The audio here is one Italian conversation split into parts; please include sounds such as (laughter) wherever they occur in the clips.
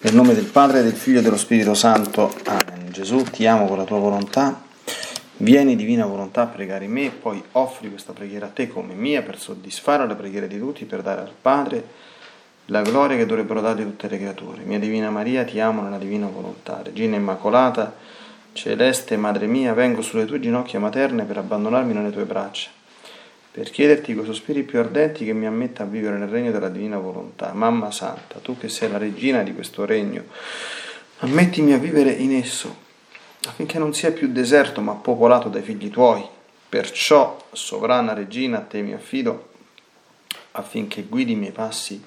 Nel nome del Padre, del Figlio e dello Spirito Santo. Amen. Gesù, ti amo con la tua volontà. Vieni, divina volontà, a pregare in me, poi offri questa preghiera a te come mia per soddisfare le preghiere di tutti, per dare al Padre la gloria che dovrebbero dare tutte le creature. Mia Divina Maria, ti amo nella divina volontà. Regina Immacolata, celeste Madre mia, vengo sulle tue ginocchia materne per abbandonarmi nelle tue braccia per chiederti con sospiri più ardenti che mi ammetta a vivere nel regno della divina volontà. Mamma Santa, tu che sei la regina di questo regno, ammettimi a vivere in esso, affinché non sia più deserto ma popolato dai figli tuoi. Perciò, sovrana regina, a te mi affido, affinché guidi i miei passi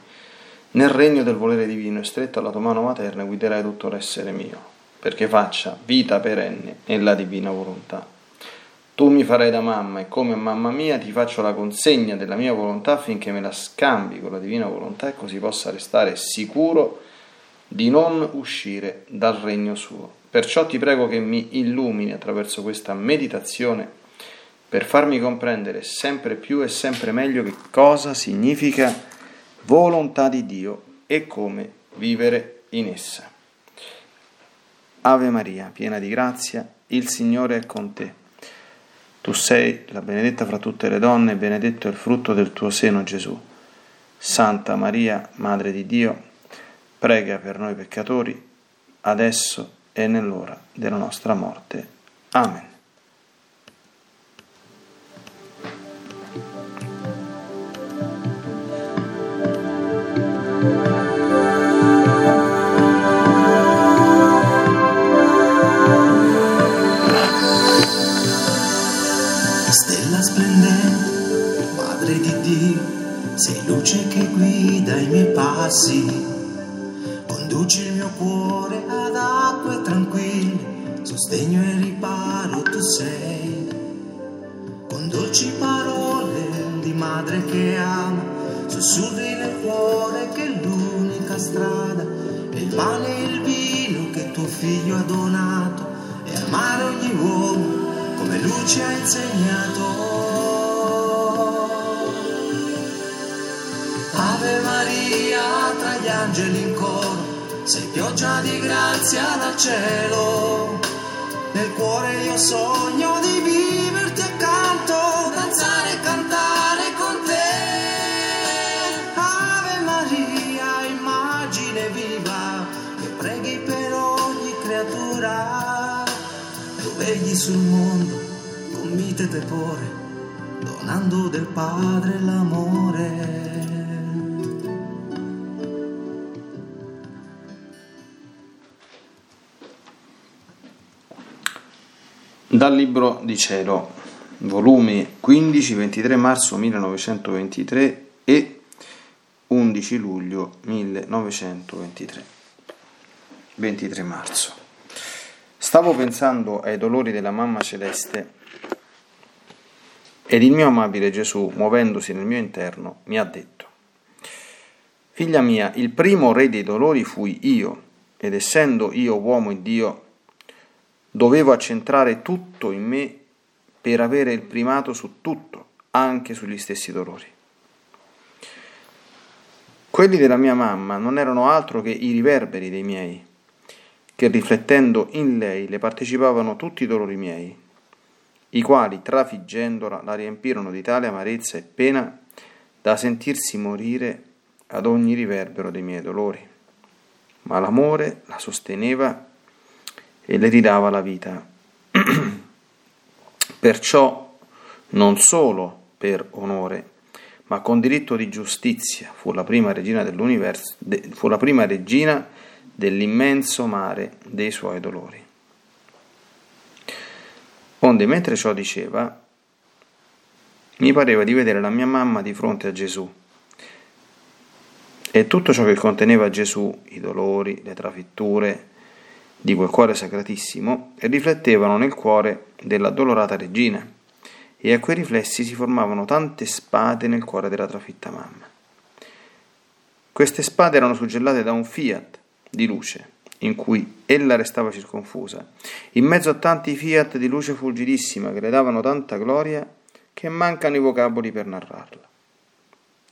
nel regno del volere divino e stretto alla tua mano materna guiderai tutto l'essere mio, perché faccia vita perenne nella divina volontà. Tu mi farai da mamma e come mamma mia ti faccio la consegna della mia volontà affinché me la scambi con la divina volontà e così possa restare sicuro di non uscire dal regno suo. Perciò ti prego che mi illumini attraverso questa meditazione per farmi comprendere sempre più e sempre meglio che cosa significa volontà di Dio e come vivere in essa. Ave Maria, piena di grazia, il Signore è con te. Tu sei la benedetta fra tutte le donne e benedetto è il frutto del tuo seno Gesù. Santa Maria, Madre di Dio, prega per noi peccatori, adesso e nell'ora della nostra morte. Amen. Passi, conduci il mio cuore ad acque tranquille, sostegno e riparo tu sei, con dolci parole di madre che ama, sussurri nel cuore che è l'unica strada, è il pane e il vino che tuo figlio ha donato, e amare ogni uomo come luce ha insegnato. Angeli in coro, sei pioggia di grazia dal cielo. Nel cuore io sogno di viverti accanto, danzare e cantare con te. Ave Maria, immagine viva, che preghi per ogni creatura. Tu vegli sul mondo con mite tepore, donando del Padre l'amore. Dal Libro di Cielo, volumi 15-23 marzo 1923 e 11 luglio 1923. 23 marzo. Stavo pensando ai dolori della mamma celeste ed il mio amabile Gesù, muovendosi nel mio interno, mi ha detto, Figlia mia, il primo re dei dolori fui io, ed essendo io uomo e Dio, Dovevo accentrare tutto in me per avere il primato su tutto, anche sugli stessi dolori. Quelli della mia mamma non erano altro che i riverberi dei miei, che riflettendo in lei le partecipavano tutti i dolori miei, i quali, trafiggendola, la riempirono di tale amarezza e pena da sentirsi morire ad ogni riverbero dei miei dolori. Ma l'amore la sosteneva e le ridava la vita. (clears throat) Perciò non solo per onore, ma con diritto di giustizia fu la prima regina dell'universo, fu la prima regina dell'immenso mare dei suoi dolori. Onde mentre ciò diceva, mi pareva di vedere la mia mamma di fronte a Gesù. E tutto ciò che conteneva Gesù, i dolori, le trafitture, di quel cuore sacratissimo riflettevano nel cuore della dolorata regina e a quei riflessi si formavano tante spade nel cuore della trafitta mamma. Queste spade erano suggellate da un fiat di luce in cui ella restava circonfusa, in mezzo a tanti fiat di luce fulgidissima che le davano tanta gloria che mancano i vocaboli per narrarla.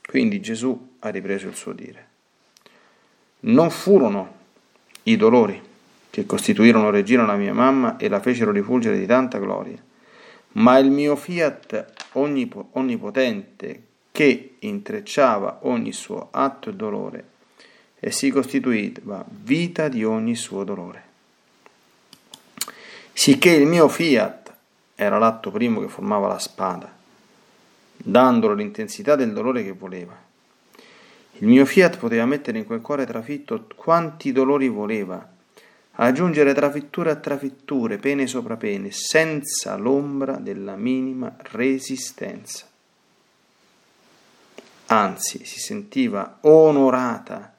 Quindi Gesù ha ripreso il suo dire. Non furono i dolori che costituirono regina la mia mamma e la fecero rifulgere di tanta gloria. Ma il mio fiat onnipotente che intrecciava ogni suo atto e dolore e si costituiva vita di ogni suo dolore. Sicché il mio fiat era l'atto primo che formava la spada, dandolo l'intensità del dolore che voleva. Il mio fiat poteva mettere in quel cuore trafitto quanti dolori voleva, aggiungere trafitture a trafitture, pene sopra pene, senza l'ombra della minima resistenza anzi si sentiva onorata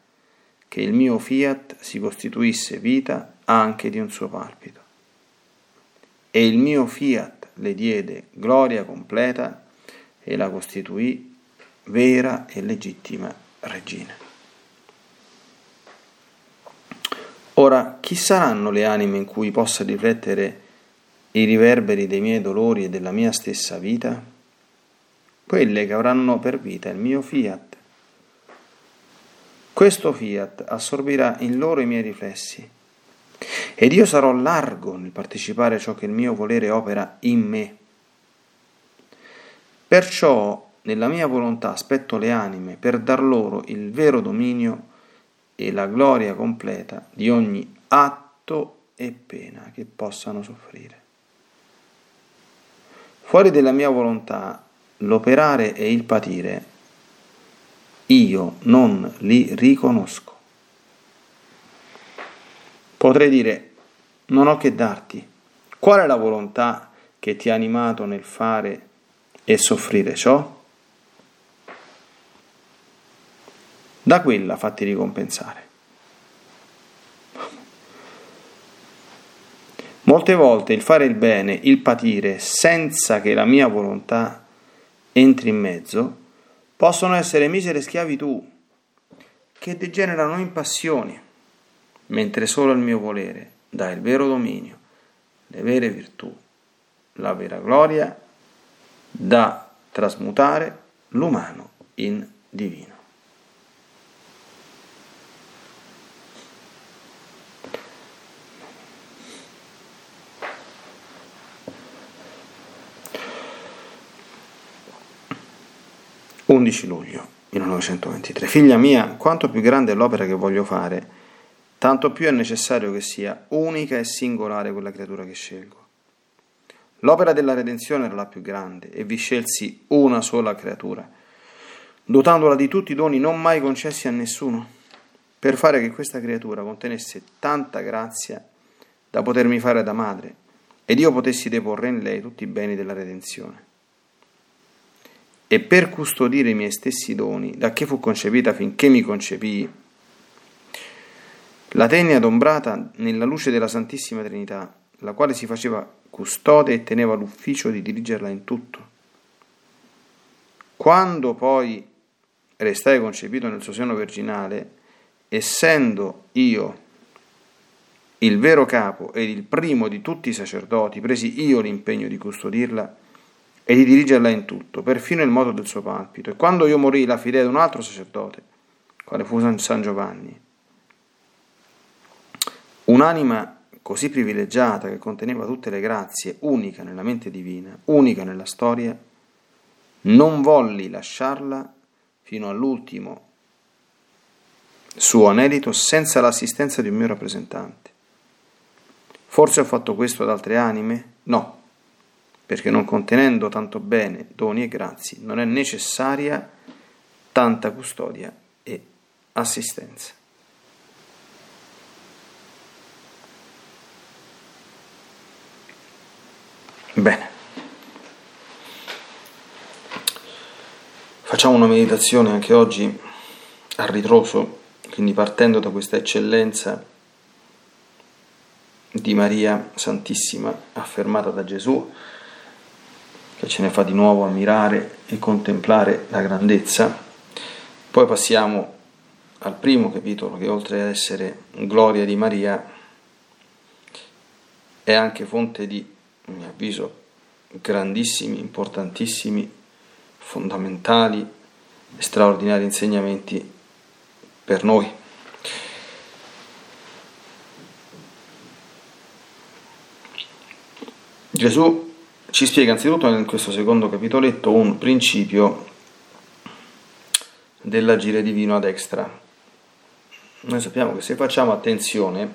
che il mio fiat si costituisse vita anche di un suo palpito. E il mio fiat le diede gloria completa e la costituì vera e legittima regina. Ora, chi saranno le anime in cui possa riflettere i riverberi dei miei dolori e della mia stessa vita? quelle che avranno per vita il mio fiat. Questo fiat assorbirà in loro i miei riflessi ed io sarò largo nel partecipare a ciò che il mio volere opera in me. Perciò nella mia volontà aspetto le anime per dar loro il vero dominio e la gloria completa di ogni atto e pena che possano soffrire. Fuori della mia volontà l'operare e il patire, io non li riconosco. Potrei dire, non ho che darti. Qual è la volontà che ti ha animato nel fare e soffrire ciò? Da quella fatti ricompensare. Molte volte il fare il bene, il patire, senza che la mia volontà entri in mezzo, possono essere misere schiavitù che degenerano in passioni, mentre solo il mio volere dà il vero dominio, le vere virtù, la vera gloria, da trasmutare l'umano in divino. 11 luglio 1923. Figlia mia, quanto più grande è l'opera che voglio fare, tanto più è necessario che sia unica e singolare quella creatura che scelgo. L'opera della redenzione era la più grande e vi scelsi una sola creatura, dotandola di tutti i doni non mai concessi a nessuno, per fare che questa creatura contenesse tanta grazia da potermi fare da madre ed io potessi deporre in lei tutti i beni della redenzione e per custodire i miei stessi doni, da che fu concepita finché mi concepii, la tenni adombrata nella luce della Santissima Trinità, la quale si faceva custode e teneva l'ufficio di dirigerla in tutto. Quando poi restai concepito nel suo seno virginale, essendo io il vero capo ed il primo di tutti i sacerdoti, presi io l'impegno di custodirla, e di dirigerla in tutto, perfino il modo del suo palpito. E quando io morì la fidei ad un altro sacerdote, quale fu San Giovanni. Un'anima così privilegiata che conteneva tutte le grazie, unica nella mente divina, unica nella storia, non volli lasciarla fino all'ultimo suo anelito senza l'assistenza di un mio rappresentante. Forse ho fatto questo ad altre anime? No, perché non contenendo tanto bene, doni e grazie, non è necessaria tanta custodia e assistenza. Bene. Facciamo una meditazione anche oggi a ritroso, quindi partendo da questa eccellenza di Maria Santissima affermata da Gesù che ce ne fa di nuovo ammirare e contemplare la grandezza. Poi passiamo al primo capitolo che oltre ad essere gloria di Maria è anche fonte di, a mio avviso, grandissimi, importantissimi, fondamentali e straordinari insegnamenti per noi. Gesù ci spiega anzitutto in questo secondo capitoletto un principio dell'agire divino ad extra. Noi sappiamo che se facciamo attenzione,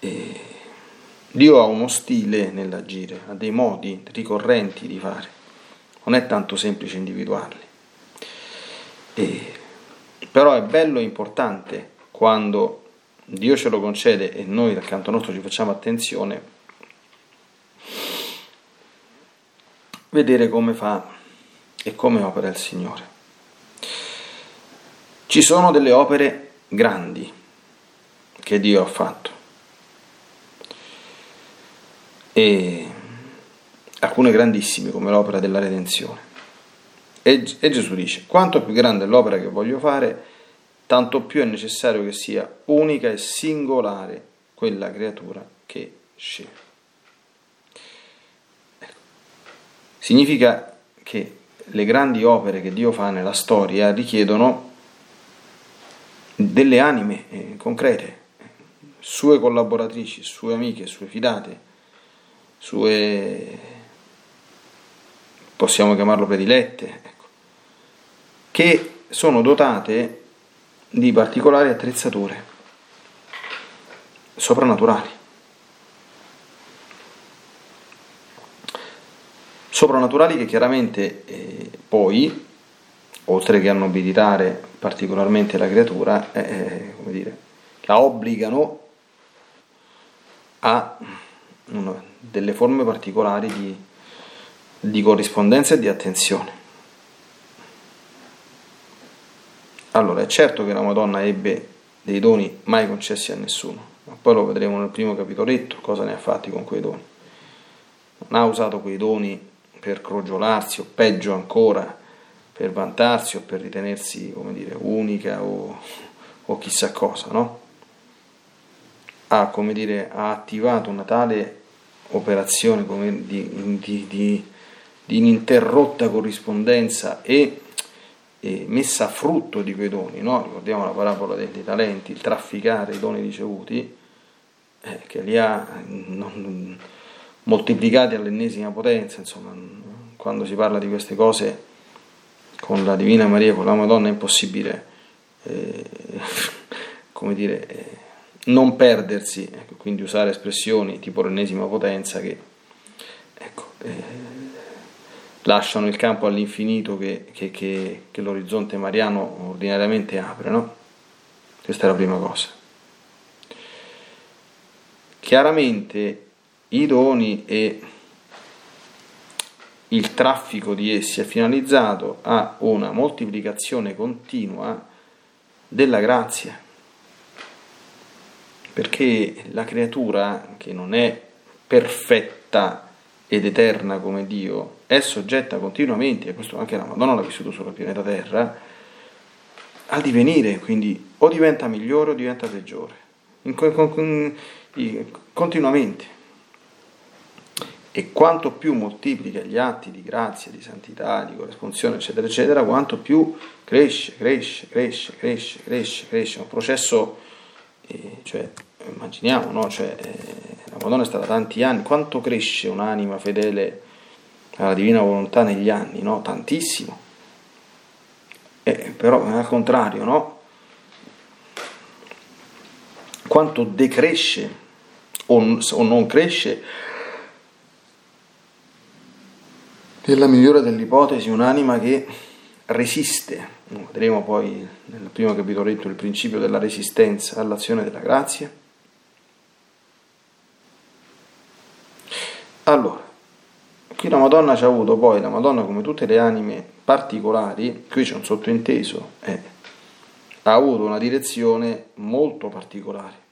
eh, Dio ha uno stile nell'agire, ha dei modi ricorrenti di fare, non è tanto semplice individuarli. E, però è bello e importante quando Dio ce lo concede e noi dal canto nostro ci facciamo attenzione, vedere come fa e come opera il Signore. Ci sono delle opere grandi che Dio ha fatto e alcune grandissime come l'opera della redenzione. E, e Gesù dice, quanto più grande è l'opera che voglio fare, tanto più è necessario che sia unica e singolare quella creatura che sceglie. Ecco. Significa che le grandi opere che Dio fa nella storia richiedono delle anime eh, concrete, sue collaboratrici, sue amiche, sue fidate, sue, possiamo chiamarlo predilette, ecco, che sono dotate di particolari attrezzature soprannaturali. Soprannaturali che chiaramente eh, poi, oltre che a nobilitare particolarmente la creatura, eh, eh come dire, la obbligano a una, delle forme particolari di, di corrispondenza e di attenzione. Allora, è certo che la Madonna ebbe dei doni mai concessi a nessuno, ma poi lo vedremo nel primo capitoletto cosa ne ha fatti con quei doni. Non ha usato quei doni per crogiolarsi o peggio ancora per vantarsi o per ritenersi, come dire, unica o, o chissà cosa, no? Ha, come dire, ha attivato una tale operazione come di, di, di, di ininterrotta corrispondenza e, e, messa a frutto di quei doni, no? ricordiamo la parabola dei, dei, talenti, il trafficare i doni ricevuti, eh, che li ha non, moltiplicati all'ennesima potenza, insomma, quando si parla di queste cose con la Divina Maria, con la Madonna, è impossibile, eh, (laughs) come dire, eh, non perdersi, ecco, quindi usare espressioni tipo l'ennesima potenza che ecco, eh, lasciano il campo all'infinito che, che, che, che, l'orizzonte mariano ordinariamente apre, no? Questa è la prima cosa. Chiaramente i doni e il traffico di essi è finalizzato a una moltiplicazione continua della grazia, perché la creatura che non è perfetta ed eterna come Dio è soggetta continuamente, e questo anche la Madonna l'ha vissuto sul pianeta Terra, a divenire, quindi o diventa migliore o diventa peggiore, continuamente e quanto più moltiplica gli atti di grazia, di santità, di corresponsione, eccetera, eccetera, quanto più cresce, cresce, cresce, cresce, cresce, cresce. Un processo, eh, cioè, immaginiamo, no? cioè, eh, la Madonna è stata tanti anni, quanto cresce un'anima fedele alla divina volontà negli anni? No? Tantissimo. Eh, però al contrario, no? Quanto decresce o, o non cresce nella migliore delle ipotesi un'anima che resiste, vedremo poi nel primo capitoletto il principio della resistenza all'azione della grazia. Allora, qui la Madonna ci ha avuto poi, la Madonna come tutte le anime particolari, qui c'è un sottointeso, eh, ha avuto una direzione molto particolare.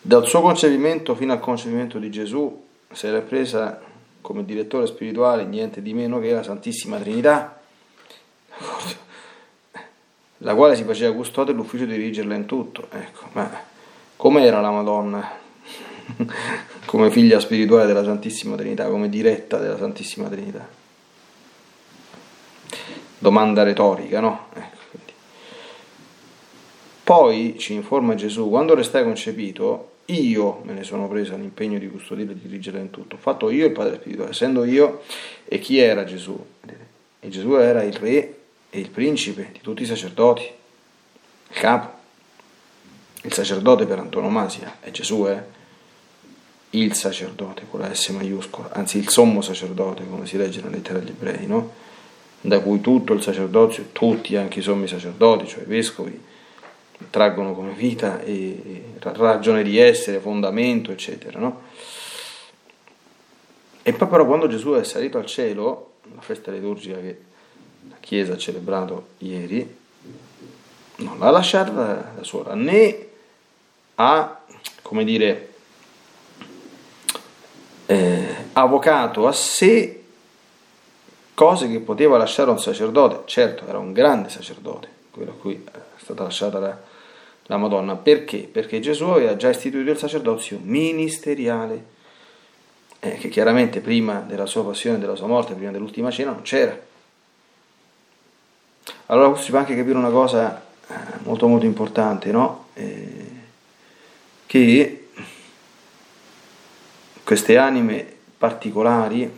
Dal suo concepimento fino al concepimento di Gesù si era presa come direttore spirituale niente di meno che la Santissima Trinità, la quale si faceva custode l'ufficio di dirigerla in tutto. Ecco, ma com'era la Madonna (laughs) come figlia spirituale della Santissima Trinità, come diretta della Santissima Trinità? Domanda retorica, no? Ecco, poi ci informa Gesù, quando restai concepito, io me ne sono preso l'impegno di custodirla e di dirigere in tutto. Ho fatto io il Padre Spirituale, essendo io, e chi era Gesù? E Gesù era il re e il principe di tutti i sacerdoti, il capo. Il sacerdote per antonomasia è Gesù, è il sacerdote con la S maiuscola, anzi il sommo sacerdote, come si legge nella lettera agli ebrei, no? da cui tutto il sacerdozio, tutti anche i sommi sacerdoti, cioè i vescovi, traggono come vita e ragione di essere, fondamento, eccetera. No? E poi però quando Gesù è salito al cielo, la festa liturgica che la Chiesa ha celebrato ieri, non l'ha lasciata da, sola, né ha, come dire, eh, avvocato a sé cose che poteva lasciare un sacerdote. Certo, era un grande sacerdote, quello a cui è stata lasciata la, la Madonna. Perché? Perché Gesù aveva già istituito il sacerdozio ministeriale, eh, che chiaramente prima della sua passione, della sua morte, prima dell'ultima cena, non c'era. Allora si può anche capire una cosa eh, molto molto importante, no? Eh, che queste anime particolari,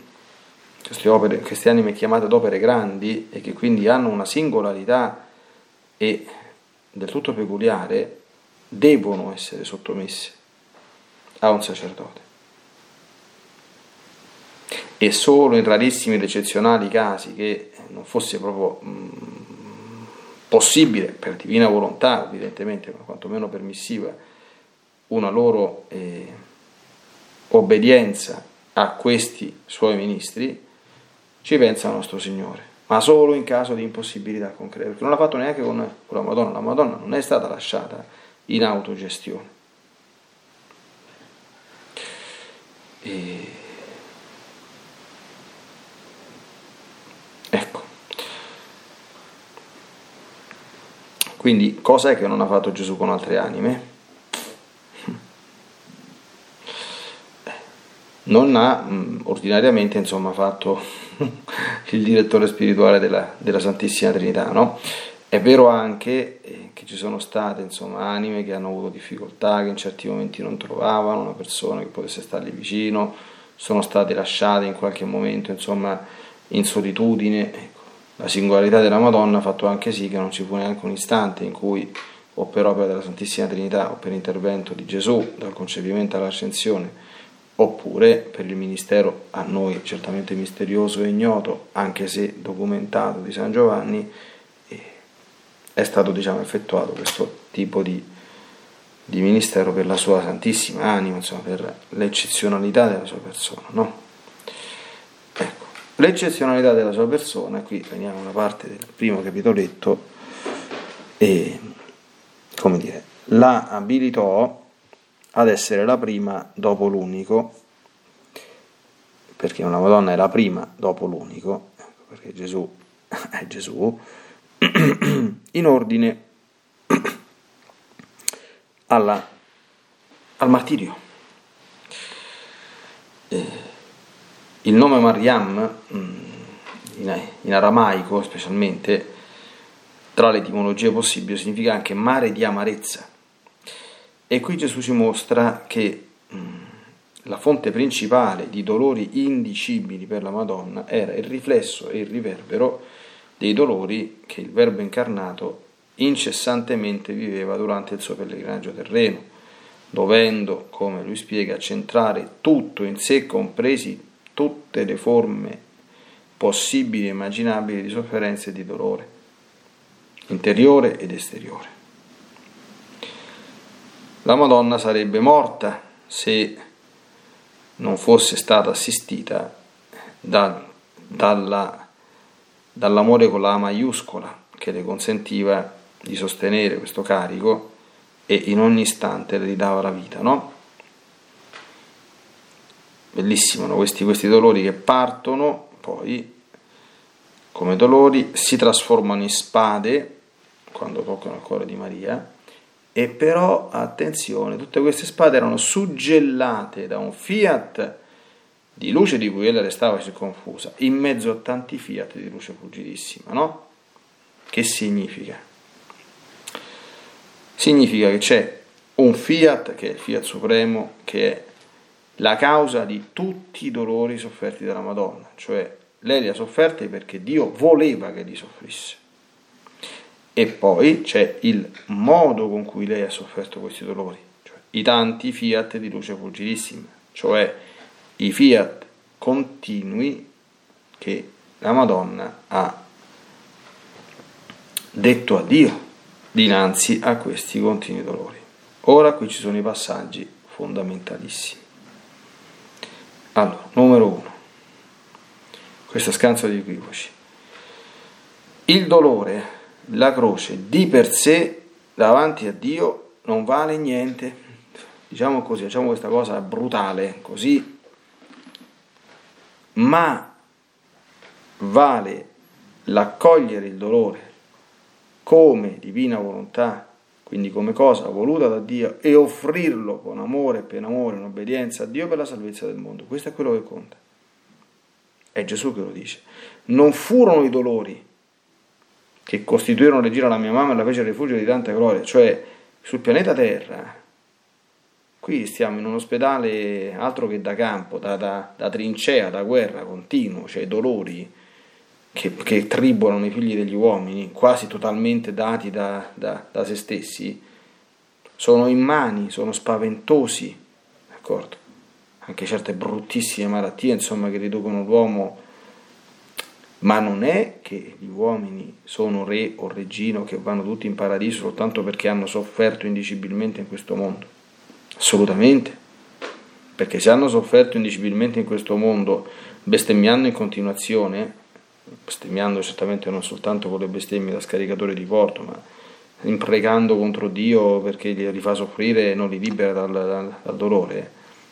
queste, opere, queste anime chiamate ad opere grandi e che quindi hanno una singolarità e del tutto peculiare, devono essere sottomesse a un sacerdote. E solo in rarissimi ed eccezionali casi che non fosse proprio mh, possibile, per divina volontà evidentemente, ma quantomeno permissiva, una loro eh, obbedienza a questi suoi ministri, ci pensa nostro Signore, ma solo in caso di impossibilità concreta, perché non l'ha fatto neanche con, con la Madonna, la Madonna non è stata lasciata in autogestione. E... Ecco. Quindi cosa è che non ha fatto Gesù con altre anime? Non ha mh, ordinariamente insomma, fatto (laughs) il direttore spirituale della, della Santissima Trinità. No? È vero anche eh, che ci sono state insomma, anime che hanno avuto difficoltà, che in certi momenti non trovavano una persona che potesse stargli vicino, sono state lasciate in qualche momento insomma, in solitudine. Ecco, la singolarità della Madonna ha fatto anche sì che non ci fu neanche un istante in cui o per opera della Santissima Trinità o per intervento di Gesù, dal concepimento all'ascensione, oppure per il ministero a noi certamente misterioso e ignoto, anche se documentato di San Giovanni, è stato diciamo, effettuato questo tipo di, di, ministero per la sua santissima anima, insomma, per l'eccezionalità della sua persona. No? Ecco, l'eccezionalità della sua persona, qui veniamo alla parte del primo capitoletto, e come dire, la abilitò ad essere la prima dopo l'unico, perché una Madonna è la prima dopo l'unico, ecco, perché Gesù (laughs) è Gesù, (clears throat) in ordine (clears throat) alla, al martirio. Eh, il nome Mariam, mm, in aramaico specialmente, tra le etimologie possibili, significa anche mare di amarezza e qui Gesù ci mostra che mm, la fonte principale di dolori indicibili per la Madonna era il riflesso e il riverbero dei dolori che il Verbo incarnato incessantemente viveva durante il suo pellegrinaggio terreno, dovendo, come lui spiega, centrare tutto in sé, compresi tutte le forme possibili e immaginabili di sofferenza e di dolore, interiore ed esteriore. La Madonna sarebbe morta se non fosse stata assistita da, dalla, dall'amore con la maiuscola che le consentiva di sostenere questo carico e in ogni istante le ridava la vita, no? Bellissimo, no? questi, questi dolori che partono poi come dolori si trasformano in spade quando toccano il cuore di Maria e però, attenzione, tutte queste spade erano suggellate da un fiat di luce di cui ella restava confusa, in mezzo a tanti fiat di luce fulgidissima, no? Che significa? Significa che c'è un fiat che è il fiat supremo, che è la causa di tutti i dolori sofferti dalla Madonna, cioè lei li ha sofferti perché Dio voleva che li soffrisse. E poi c'è il modo con cui lei ha sofferto questi dolori, cioè i tanti fiat di luce fulgidissima, cioè i fiat continui che la Madonna ha detto a Dio dinanzi a questi continui dolori. Ora qui ci sono i passaggi fondamentalissimi. Allora, numero uno, questa scansa di equivoci. Il dolore, la croce di per sé davanti a Dio non vale niente. Diciamo così, facciamo questa cosa brutale, così, ma vale l'accogliere il dolore come divina volontà, quindi come cosa voluta da Dio, e offrirlo con amore e per amore, in obbedienza a Dio per la salvezza del mondo. Questo è quello che conta. È Gesù che lo dice. Non furono i dolori che costituirono regina la mia mamma e la fece rifugio di tanta gloria, cioè sul pianeta Terra. Qui stiamo in un ospedale altro che da campo, da, da, da trincea, da guerra continuo, cioè dolori che, che tribolano i figli degli uomini, quasi totalmente dati da, da, da se stessi, sono immani, sono spaventosi, d'accordo? Anche certe bruttissime malattie, insomma, che riducono l'uomo, ma non è che gli uomini sono re o regino che vanno tutti in paradiso soltanto perché hanno sofferto indicibilmente in questo mondo. Assolutamente. Perché se hanno sofferto indicibilmente in questo mondo, bestemmiando in continuazione, bestemmiando certamente non soltanto con le bestemmie da scaricatore di porto, ma imprecando contro Dio perché li fa soffrire e non li libera dal, dal, dal dolore,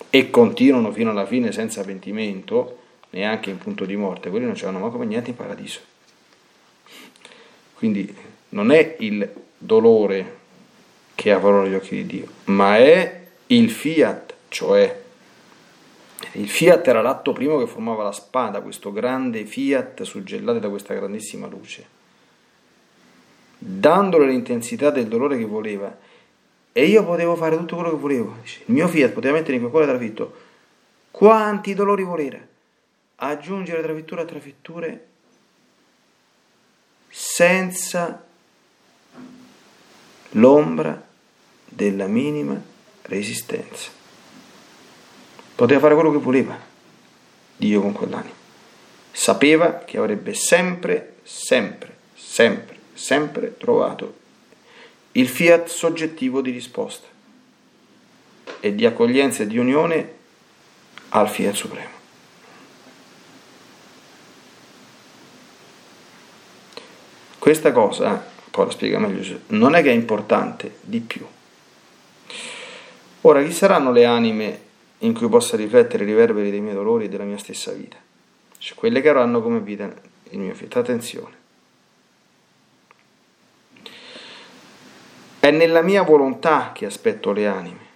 e continuano fino alla fine senza pentimento, neanche in punto di morte, quelli non c'erano mai come niente in paradiso. Quindi non è il dolore che ha valore agli occhi di Dio, ma è il fiat, cioè il fiat era l'atto primo che formava la spada, questo grande fiat suggellato da questa grandissima luce. Dandole l'intensità del dolore che voleva, e io potevo fare tutto quello che volevo. Il mio fiat poteva mettere in quel cuore trafitto quanti dolori volere, aggiungere trafittura a trafitture senza l'ombra della minima resistenza. Poteva fare quello che voleva, Dio con quell'anima. Sapeva che avrebbe sempre, sempre, sempre, sempre trovato il fiat soggettivo di risposta e di accoglienza e di unione al fiat supremo. Questa cosa, poi la spiega meglio, non è che è importante di più. Ora, chi saranno le anime in cui possa riflettere i riverberi dei miei dolori e della mia stessa vita. Cioè quelle che avranno come vita il mio fiat. Attenzione. È nella mia volontà che aspetto le anime,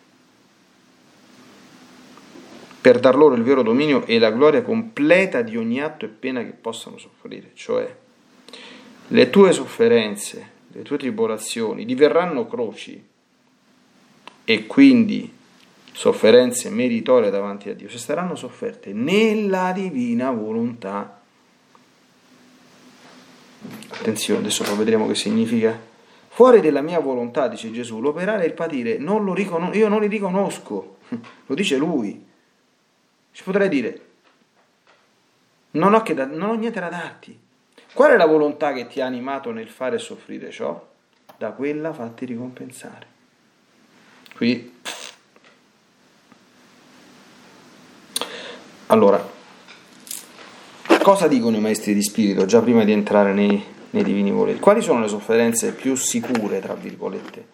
per dar loro il vero dominio e la gloria completa di ogni atto e pena che possano soffrire. Cioè, le tue sofferenze, le tue tribolazioni diverranno croci e quindi sofferenze meritorie davanti a Dio, se saranno sofferte nella divina volontà. Attenzione, adesso poi vedremo che significa. Fuori della mia volontà, dice Gesù, l'operare e il patire non lo riconos- io non li riconosco, (laughs) lo dice lui. Ci potrei dire, non ho, da- non ho niente da darti. Qual è la volontà che ti ha animato nel fare soffrire ciò? Da quella fatti ricompensare. Qui Allora, cosa dicono i maestri di spirito già prima di entrare nei, nei divini voleri? Quali sono le sofferenze più sicure, tra virgolette?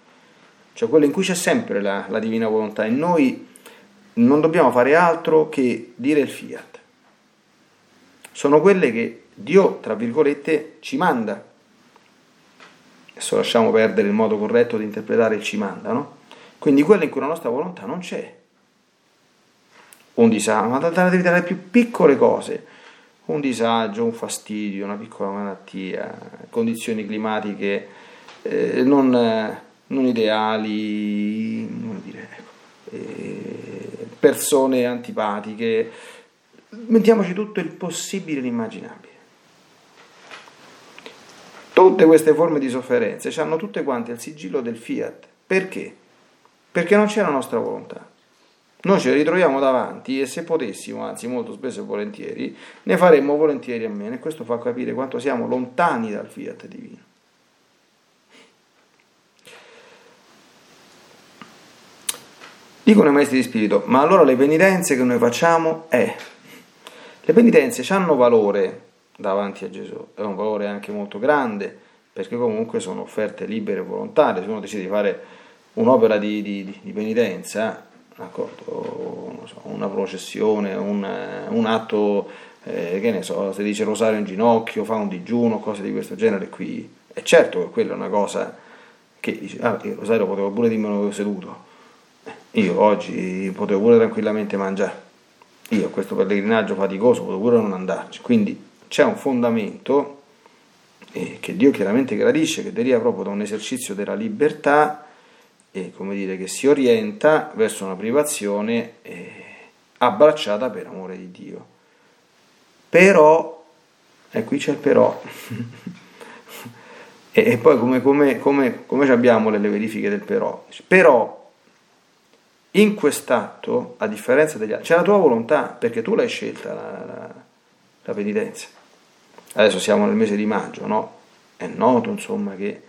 Cioè quelle in cui c'è sempre la, la divina volontà e noi non dobbiamo fare altro che dire il fiat. Sono quelle che Dio, tra virgolette, ci manda. Adesso lasciamo perdere il modo corretto di interpretare il ci manda, no? Quindi quelle in cui la nostra volontà non c'è un disagio, ma vita le più piccole cose, un disagio, un fastidio, una piccola malattia, condizioni climatiche eh, non, non, ideali, eh, persone antipatiche, mettiamoci tutto il possibile e l'immaginabile. Tutte queste forme di sofferenze hanno tutte quante il sigillo del fiat. Perché? Perché non c'è la nostra volontà. Noi ce le ritroviamo davanti e se potessimo, anzi molto spesso e volentieri, ne faremmo volentieri a meno e questo fa capire quanto siamo lontani dal fiat divino. Dicono i maestri di spirito, ma allora le penitenze che noi facciamo è... Le penitenze hanno valore davanti a Gesù, è un valore anche molto grande, perché comunque sono offerte libere e volontarie, se uno decide di fare un'opera di, di, di penitenza, so, una processione, un, un atto, eh, che ne so, se dice rosario in ginocchio, fa un digiuno, cose di questo genere qui, è certo che quella è una cosa che dice, ah, il rosario potevo pure dirmelo seduto, io oggi potevo pure tranquillamente mangiare. Io a questo pellegrinaggio faticoso potevo pure non andarci. Quindi c'è un fondamento eh, che Dio chiaramente gradisce, che deriva proprio da un esercizio della libertà e come dire che si orienta verso una privazione eh, abbracciata per amore di Dio. Però, e qui c'è il però, (laughs) e, e, poi come, come, come, come abbiamo le verifiche del però? Però in quest'atto, a differenza degli altri, c'è la tua volontà, perché tu l'hai scelta la, la, la penitenza. Adesso siamo nel mese di maggio, no? È noto, insomma, che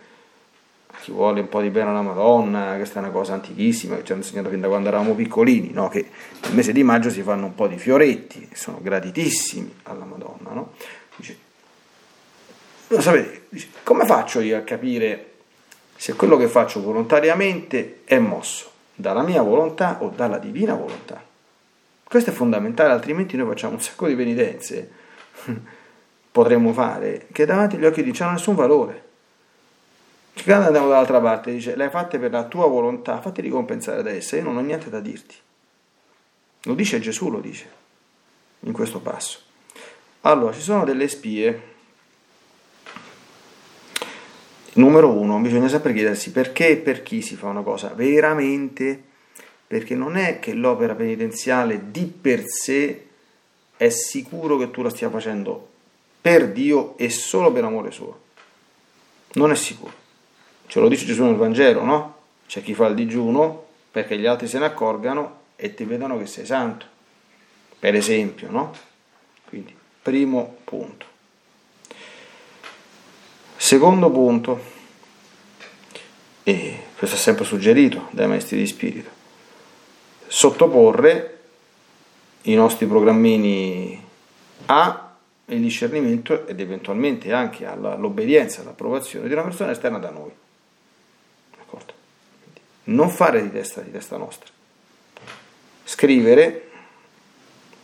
chi vuole un po' di bene alla Madonna, questa è una cosa antichissima che ci hanno insegnato fin da quando eravamo piccolini, no? Che nel mese di maggio si fanno un po' di fioretti, sono graditissimi alla Madonna, no? Dice, lo sapete, dice, come faccio io a capire se quello che faccio volontariamente è mosso? dalla mia volontà o dalla divina volontà. Questo è fondamentale, altrimenti noi facciamo un sacco di penitenze, potremmo fare, che davanti agli occhi di Dio non hanno nessun valore. Quando andiamo dall'altra parte, dice, le hai fatte per la tua volontà, fatti ricompensare da essa, io non ho niente da dirti. Lo dice Gesù, lo dice, in questo passo. Allora, ci sono delle spie Numero uno, bisogna sempre chiedersi perché e per chi si fa una cosa veramente, perché non è che l'opera penitenziale di per sé è sicuro che tu la stia facendo per Dio e solo per amore suo. Non è sicuro. Ce lo dice Gesù nel Vangelo, no? C'è chi fa il digiuno perché gli altri se ne accorgano e ti vedano che sei santo. Per esempio, no? Quindi, primo punto. Secondo punto, e questo è sempre suggerito dai maestri di spirito, sottoporre i nostri programmini a il discernimento ed eventualmente anche all'obbedienza, all'approvazione di una persona esterna da noi. D'accordo? Non fare di testa di testa nostra. Scrivere,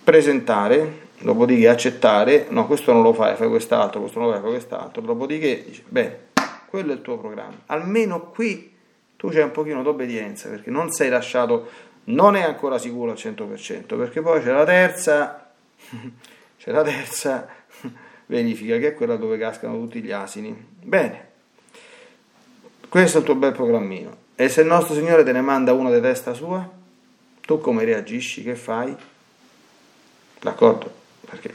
presentare dopodiché accettare, no, questo non lo fai, fai quest'altro, questo non lo fai, fai quest'altro, dopodiché dici, bene, quello è il tuo programma, almeno qui tu c'è un pochino d'obbedienza, perché non sei lasciato, non è ancora sicuro al 100%, perché poi c'è la terza, (laughs) c'è la terza verifica, che è quella dove cascano tutti gli asini. Bene, questo è il tuo bel programmino, e se il nostro Signore te ne manda uno di testa sua, tu come reagisci, che fai? D'accordo? perché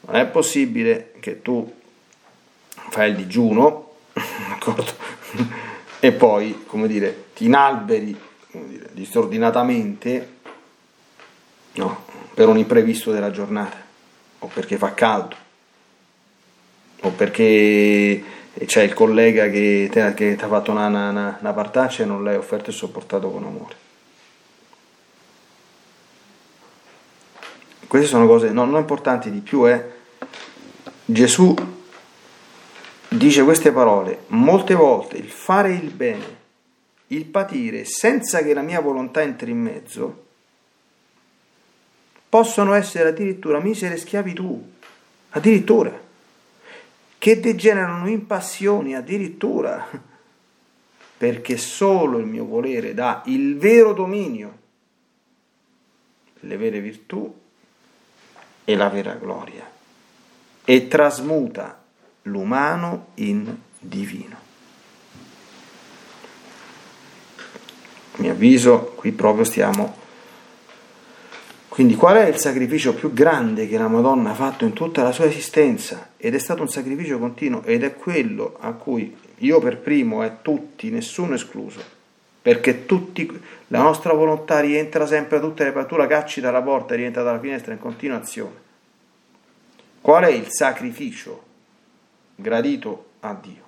non è possibile che tu fai il digiuno, (laughs) d'accordo? e poi, come dire, ti inalberi dire, disordinatamente no, per un imprevisto della giornata, o perché fa caldo, o perché c'è il collega che ti ha fatto una, una, una partaccia e non l'hai offerto e sopportato con amore. Queste sono cose non, non importanti di più, eh. Gesù dice queste parole molte volte, il fare il bene, il patire senza che la mia volontà entri in mezzo, possono essere addirittura misere schiavitù, addirittura, che degenerano in passioni addirittura, perché solo il mio volere dà il vero dominio, le vere virtù e la vera gloria e trasmuta l'umano in divino. mi avviso, qui proprio stiamo. Quindi qual è il sacrificio più grande che la Madonna ha fatto in tutta la sua esistenza? Ed è stato un sacrificio continuo ed è quello a cui io per primo e tutti, nessuno escluso, perché tutti, la nostra volontà rientra sempre, tutte le la cacci dalla porta e rientra dalla finestra in continuazione. Qual è il sacrificio gradito a Dio?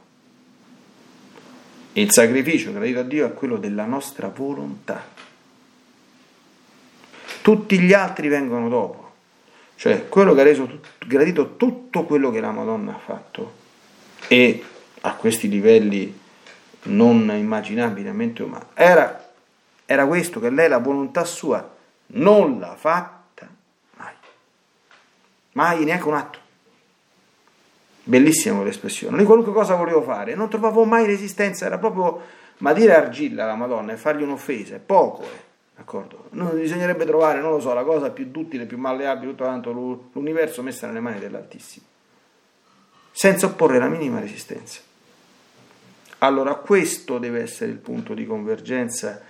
Il sacrificio gradito a Dio è quello della nostra volontà. Tutti gli altri vengono dopo, cioè quello che ha reso gradito tutto quello che la Madonna ha fatto e a questi livelli non immaginabilmente umani. Era, era questo che lei la volontà sua non l'ha fatta mai, mai neanche un atto. Bellissima l'espressione. Lui qualunque cosa volevo fare, non trovavo mai resistenza, era proprio, ma dire argilla alla Madonna e fargli un'offesa è poco, eh, d'accordo? Non bisognerebbe trovare, non lo so, la cosa più duttile, più malleabile, tutto quanto l'universo messa nelle mani dell'Altissimo, senza opporre la minima resistenza. Allora questo deve essere il punto di convergenza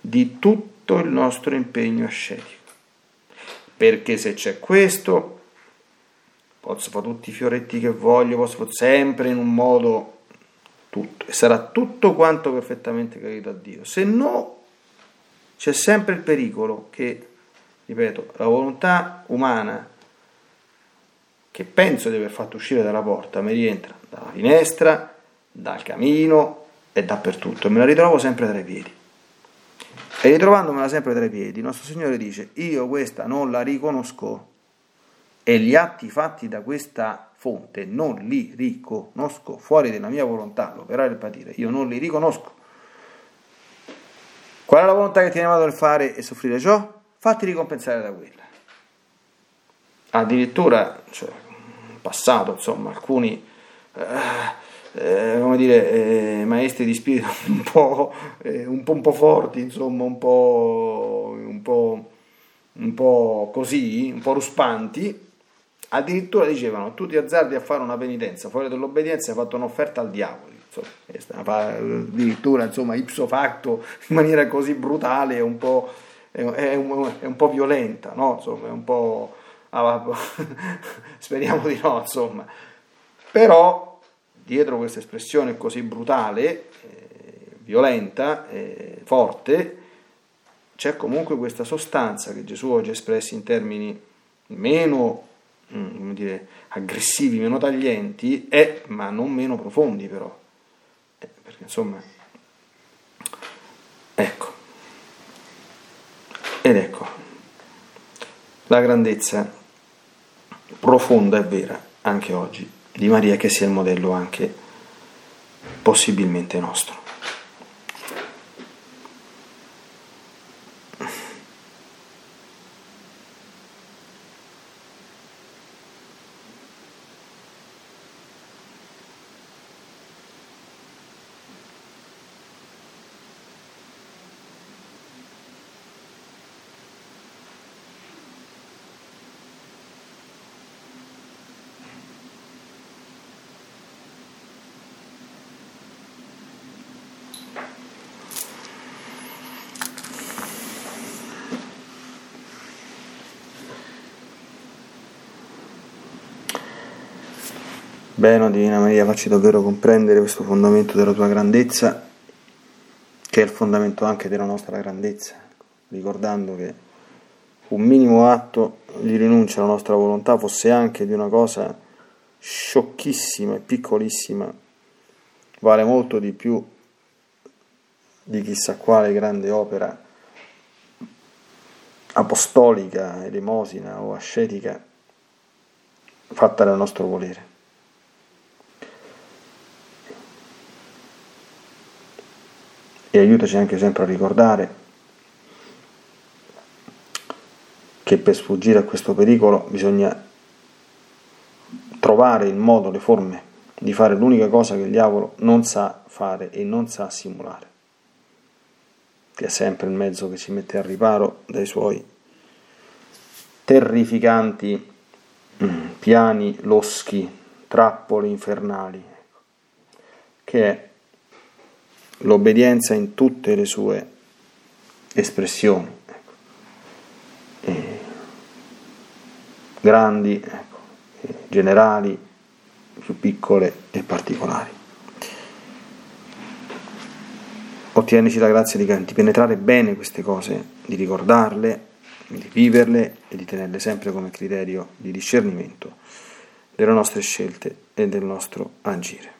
di tutto il nostro impegno ascetico. Perché se c'è questo, posso fare tutti i fioretti che voglio, posso fare sempre in un modo tutto, e sarà tutto quanto perfettamente capito a Dio. Se no, c'è sempre il pericolo che, ripeto, la volontà umana che penso di aver fatto uscire dalla porta mi rientra dalla finestra, dal camino e dappertutto, e me la ritrovo sempre tra i piedi. E ritrovandomela sempre tra i piedi, il nostro Signore dice, io questa non la riconosco e gli atti fatti da questa fonte non li riconosco, fuori della mia volontà, l'operare del patire, io non li riconosco. Qual è la volontà che ti ha chiamato a fare e soffrire ciò? Fatti ricompensare da quella. Addirittura, cioè, in passato, insomma, alcuni eh, eh, come dire, eh, maestri di spirito (laughs) un po', eh, un po', un po forti, insomma, un po', un po', un po' così, un po' ruspanti, Addirittura dicevano, tu ti azzardi a fare una penitenza, fuori dall'obbedienza hai fatto un'offerta al diavolo. Insomma, addirittura insomma, ipso facto (laughs) in maniera così brutale è un po', è, è un, è un po violenta, no? insomma, è un po'... Ah, (laughs) speriamo di no, insomma. Però dietro questa espressione così brutale, eh, violenta, eh, forte, c'è comunque questa sostanza che Gesù oggi espressa in termini meno Mm, dire, aggressivi, meno taglienti, è, ma non meno profondi però. Perché insomma, ecco. Ed ecco, la grandezza profonda e vera anche oggi di Maria che sia il modello anche possibilmente nostro. Bene, Divina Maria, facci davvero comprendere questo fondamento della tua grandezza, che è il fondamento anche della nostra grandezza, ricordando che un minimo atto di rinuncia alla nostra volontà fosse anche di una cosa sciocchissima e piccolissima, vale molto di più di chissà quale grande opera apostolica, elemosina o ascetica fatta dal nostro volere. E aiutaci anche sempre a ricordare che per sfuggire a questo pericolo bisogna trovare il modo, le forme di fare l'unica cosa che il diavolo non sa fare e non sa simulare, che è sempre il mezzo che ci mette al riparo dai suoi terrificanti mm, piani loschi, trappole infernali, che è l'obbedienza in tutte le sue espressioni ecco, grandi, ecco, generali, più piccole e particolari. Ottienici la grazia di, di penetrare bene queste cose, di ricordarle, di viverle e di tenerle sempre come criterio di discernimento delle nostre scelte e del nostro agire.